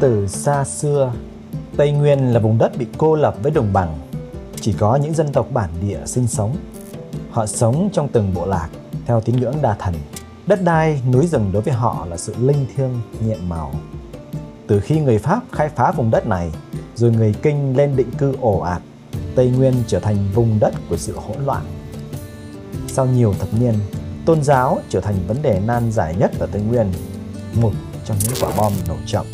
Từ xa xưa, Tây Nguyên là vùng đất bị cô lập với đồng bằng. Chỉ có những dân tộc bản địa sinh sống. Họ sống trong từng bộ lạc theo tín ngưỡng đa thần. Đất đai, núi rừng đối với họ là sự linh thiêng, nhiệm màu. Từ khi người Pháp khai phá vùng đất này, rồi người Kinh lên định cư ổ ạt, Tây Nguyên trở thành vùng đất của sự hỗn loạn. Sau nhiều thập niên, tôn giáo trở thành vấn đề nan giải nhất ở Tây Nguyên, một trong những quả bom nổ chậm.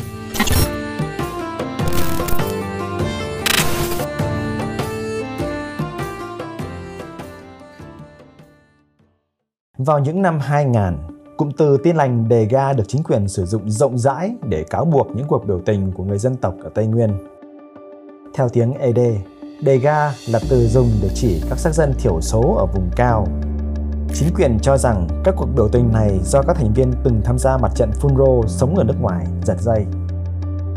Vào những năm 2000, cụm từ tin lành đề ga được chính quyền sử dụng rộng rãi để cáo buộc những cuộc biểu tình của người dân tộc ở Tây Nguyên. Theo tiếng ED, đề ga là từ dùng để chỉ các sắc dân thiểu số ở vùng cao. Chính quyền cho rằng các cuộc biểu tình này do các thành viên từng tham gia mặt trận Phunro sống ở nước ngoài giật dây.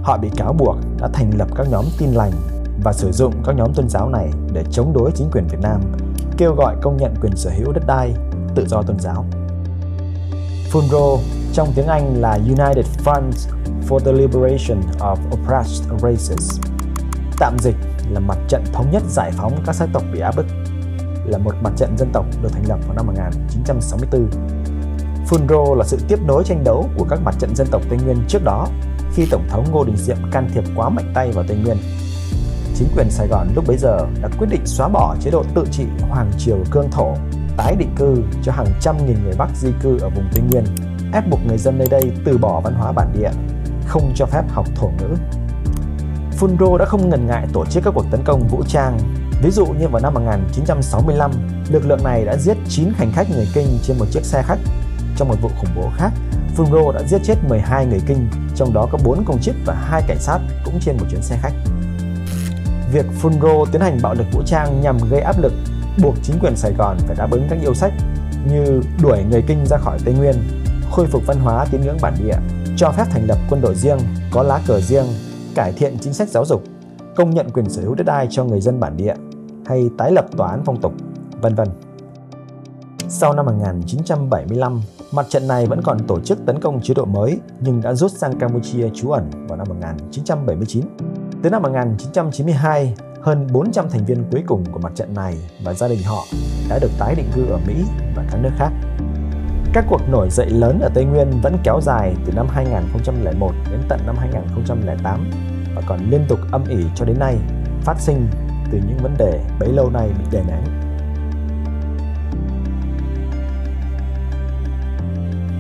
Họ bị cáo buộc đã thành lập các nhóm tin lành và sử dụng các nhóm tôn giáo này để chống đối chính quyền Việt Nam, kêu gọi công nhận quyền sở hữu đất đai tự do tôn giáo. FUNRO trong tiếng Anh là United Front for the Liberation of Oppressed Races. Tạm dịch là mặt trận thống nhất giải phóng các sắc tộc bị áp bức, là một mặt trận dân tộc được thành lập vào năm 1964. FUNRO là sự tiếp nối tranh đấu của các mặt trận dân tộc Tây Nguyên trước đó khi Tổng thống Ngô Đình Diệm can thiệp quá mạnh tay vào Tây Nguyên. Chính quyền Sài Gòn lúc bấy giờ đã quyết định xóa bỏ chế độ tự trị Hoàng Triều Cương Thổ tái định cư cho hàng trăm nghìn người Bắc di cư ở vùng Tây Nguyên, ép buộc người dân nơi đây từ bỏ văn hóa bản địa, không cho phép học thổ ngữ. Funro đã không ngần ngại tổ chức các cuộc tấn công vũ trang. Ví dụ như vào năm 1965, lực lượng này đã giết 9 hành khách người Kinh trên một chiếc xe khách. Trong một vụ khủng bố khác, Funro đã giết chết 12 người Kinh, trong đó có 4 công chức và 2 cảnh sát cũng trên một chuyến xe khách. Việc Funro tiến hành bạo lực vũ trang nhằm gây áp lực buộc chính quyền Sài Gòn phải đáp ứng các yêu sách như đuổi người Kinh ra khỏi Tây Nguyên, khôi phục văn hóa tín ngưỡng bản địa, cho phép thành lập quân đội riêng, có lá cờ riêng, cải thiện chính sách giáo dục, công nhận quyền sở hữu đất đai cho người dân bản địa hay tái lập tòa án phong tục, vân vân. Sau năm 1975, mặt trận này vẫn còn tổ chức tấn công chế độ mới nhưng đã rút sang Campuchia trú ẩn vào năm 1979. Tới năm 1992, hơn 400 thành viên cuối cùng của mặt trận này và gia đình họ đã được tái định cư ở Mỹ và các nước khác. Các cuộc nổi dậy lớn ở Tây Nguyên vẫn kéo dài từ năm 2001 đến tận năm 2008 và còn liên tục âm ỉ cho đến nay, phát sinh từ những vấn đề bấy lâu nay bị đè nén.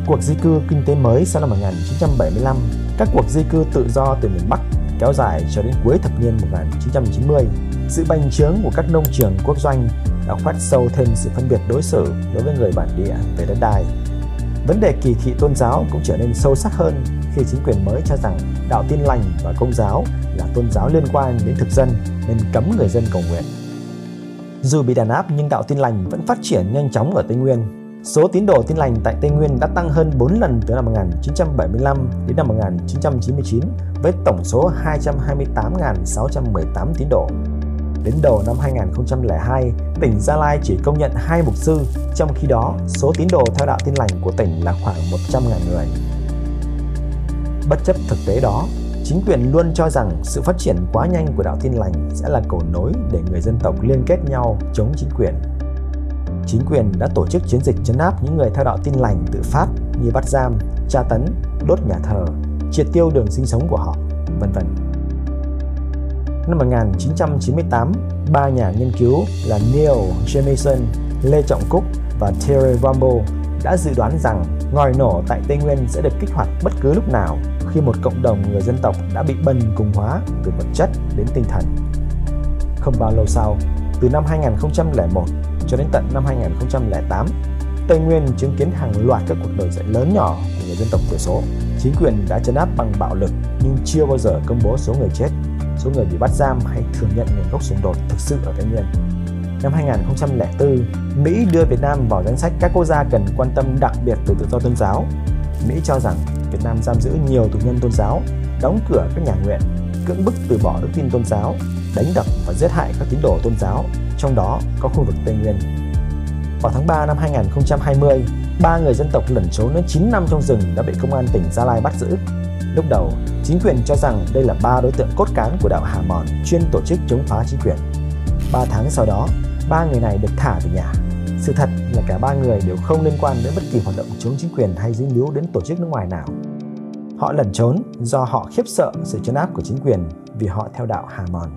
Cuộc di cư kinh tế mới sau năm 1975, các cuộc di cư tự do từ miền Bắc kéo dài cho đến cuối thập niên 1990. Sự bành trướng của các nông trường, quốc doanh đã khoét sâu thêm sự phân biệt đối xử đối với người bản địa về đất đai. Vấn đề kỳ thị tôn giáo cũng trở nên sâu sắc hơn khi chính quyền mới cho rằng đạo tin lành và công giáo là tôn giáo liên quan đến thực dân nên cấm người dân cầu nguyện. Dù bị đàn áp nhưng đạo tin lành vẫn phát triển nhanh chóng ở Tây Nguyên Số tín đồ tin lành tại Tây Nguyên đã tăng hơn 4 lần từ năm 1975 đến năm 1999 với tổng số 228.618 tín đồ. Đến đầu năm 2002, tỉnh Gia Lai chỉ công nhận hai mục sư, trong khi đó số tín đồ theo đạo tin lành của tỉnh là khoảng 100.000 người. Bất chấp thực tế đó, chính quyền luôn cho rằng sự phát triển quá nhanh của đạo tin lành sẽ là cầu nối để người dân tộc liên kết nhau chống chính quyền chính quyền đã tổ chức chiến dịch chấn áp những người theo đạo tin lành tự phát như bắt giam, tra tấn, đốt nhà thờ, triệt tiêu đường sinh sống của họ, vân vân. Năm 1998, ba nhà nghiên cứu là Neil Jamieson, Lê Trọng Cúc và Terry Rambo đã dự đoán rằng ngòi nổ tại Tây Nguyên sẽ được kích hoạt bất cứ lúc nào khi một cộng đồng người dân tộc đã bị bần cùng hóa từ vật chất đến tinh thần. Không bao lâu sau, từ năm 2001, cho đến tận năm 2008, Tây Nguyên chứng kiến hàng loạt các cuộc nổi dậy lớn nhỏ của người dân tộc thiểu số. Chính quyền đã chấn áp bằng bạo lực nhưng chưa bao giờ công bố số người chết, số người bị bắt giam hay thừa nhận nguồn gốc xung đột thực sự ở Tây Nguyên. Năm 2004, Mỹ đưa Việt Nam vào danh sách các quốc gia cần quan tâm đặc biệt về tự do tôn giáo. Mỹ cho rằng Việt Nam giam giữ nhiều tù nhân tôn giáo, đóng cửa các nhà nguyện, cưỡng bức từ bỏ đức tin tôn giáo, đánh đập và giết hại các tín đồ tôn giáo trong đó có khu vực Tây Nguyên. Vào tháng 3 năm 2020, ba người dân tộc lẩn trốn đến 9 năm trong rừng đã bị công an tỉnh Gia Lai bắt giữ. Lúc đầu, chính quyền cho rằng đây là ba đối tượng cốt cán của đạo Hà Mòn chuyên tổ chức chống phá chính quyền. Ba tháng sau đó, ba người này được thả về nhà. Sự thật là cả ba người đều không liên quan đến bất kỳ hoạt động chống chính quyền hay dính líu đến tổ chức nước ngoài nào. Họ lẩn trốn do họ khiếp sợ sự chấn áp của chính quyền vì họ theo đạo Hà Mòn.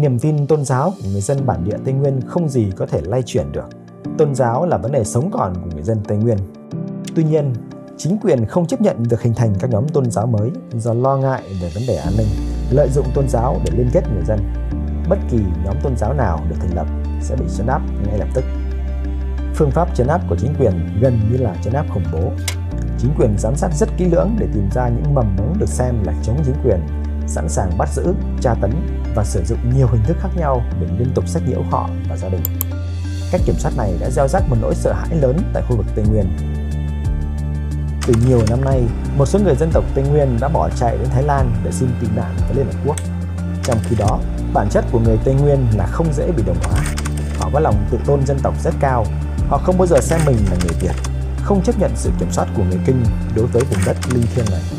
Niềm tin tôn giáo của người dân bản địa Tây Nguyên không gì có thể lay chuyển được. Tôn giáo là vấn đề sống còn của người dân Tây Nguyên. Tuy nhiên, chính quyền không chấp nhận việc hình thành các nhóm tôn giáo mới do lo ngại về vấn đề an ninh, lợi dụng tôn giáo để liên kết người dân. Bất kỳ nhóm tôn giáo nào được thành lập sẽ bị chấn áp ngay lập tức. Phương pháp chấn áp của chính quyền gần như là chấn áp khủng bố. Chính quyền giám sát rất kỹ lưỡng để tìm ra những mầm mống được xem là chống chính quyền, sẵn sàng bắt giữ, tra tấn và sử dụng nhiều hình thức khác nhau để liên tục sách nhiễu họ và gia đình. Cách kiểm soát này đã gieo rắc một nỗi sợ hãi lớn tại khu vực Tây Nguyên. Từ nhiều năm nay, một số người dân tộc Tây Nguyên đã bỏ chạy đến Thái Lan để xin tị nạn với Liên Hợp Quốc. Trong khi đó, bản chất của người Tây Nguyên là không dễ bị đồng hóa. Họ có lòng tự tôn dân tộc rất cao. Họ không bao giờ xem mình là người Việt, không chấp nhận sự kiểm soát của người Kinh đối với vùng đất linh thiêng này.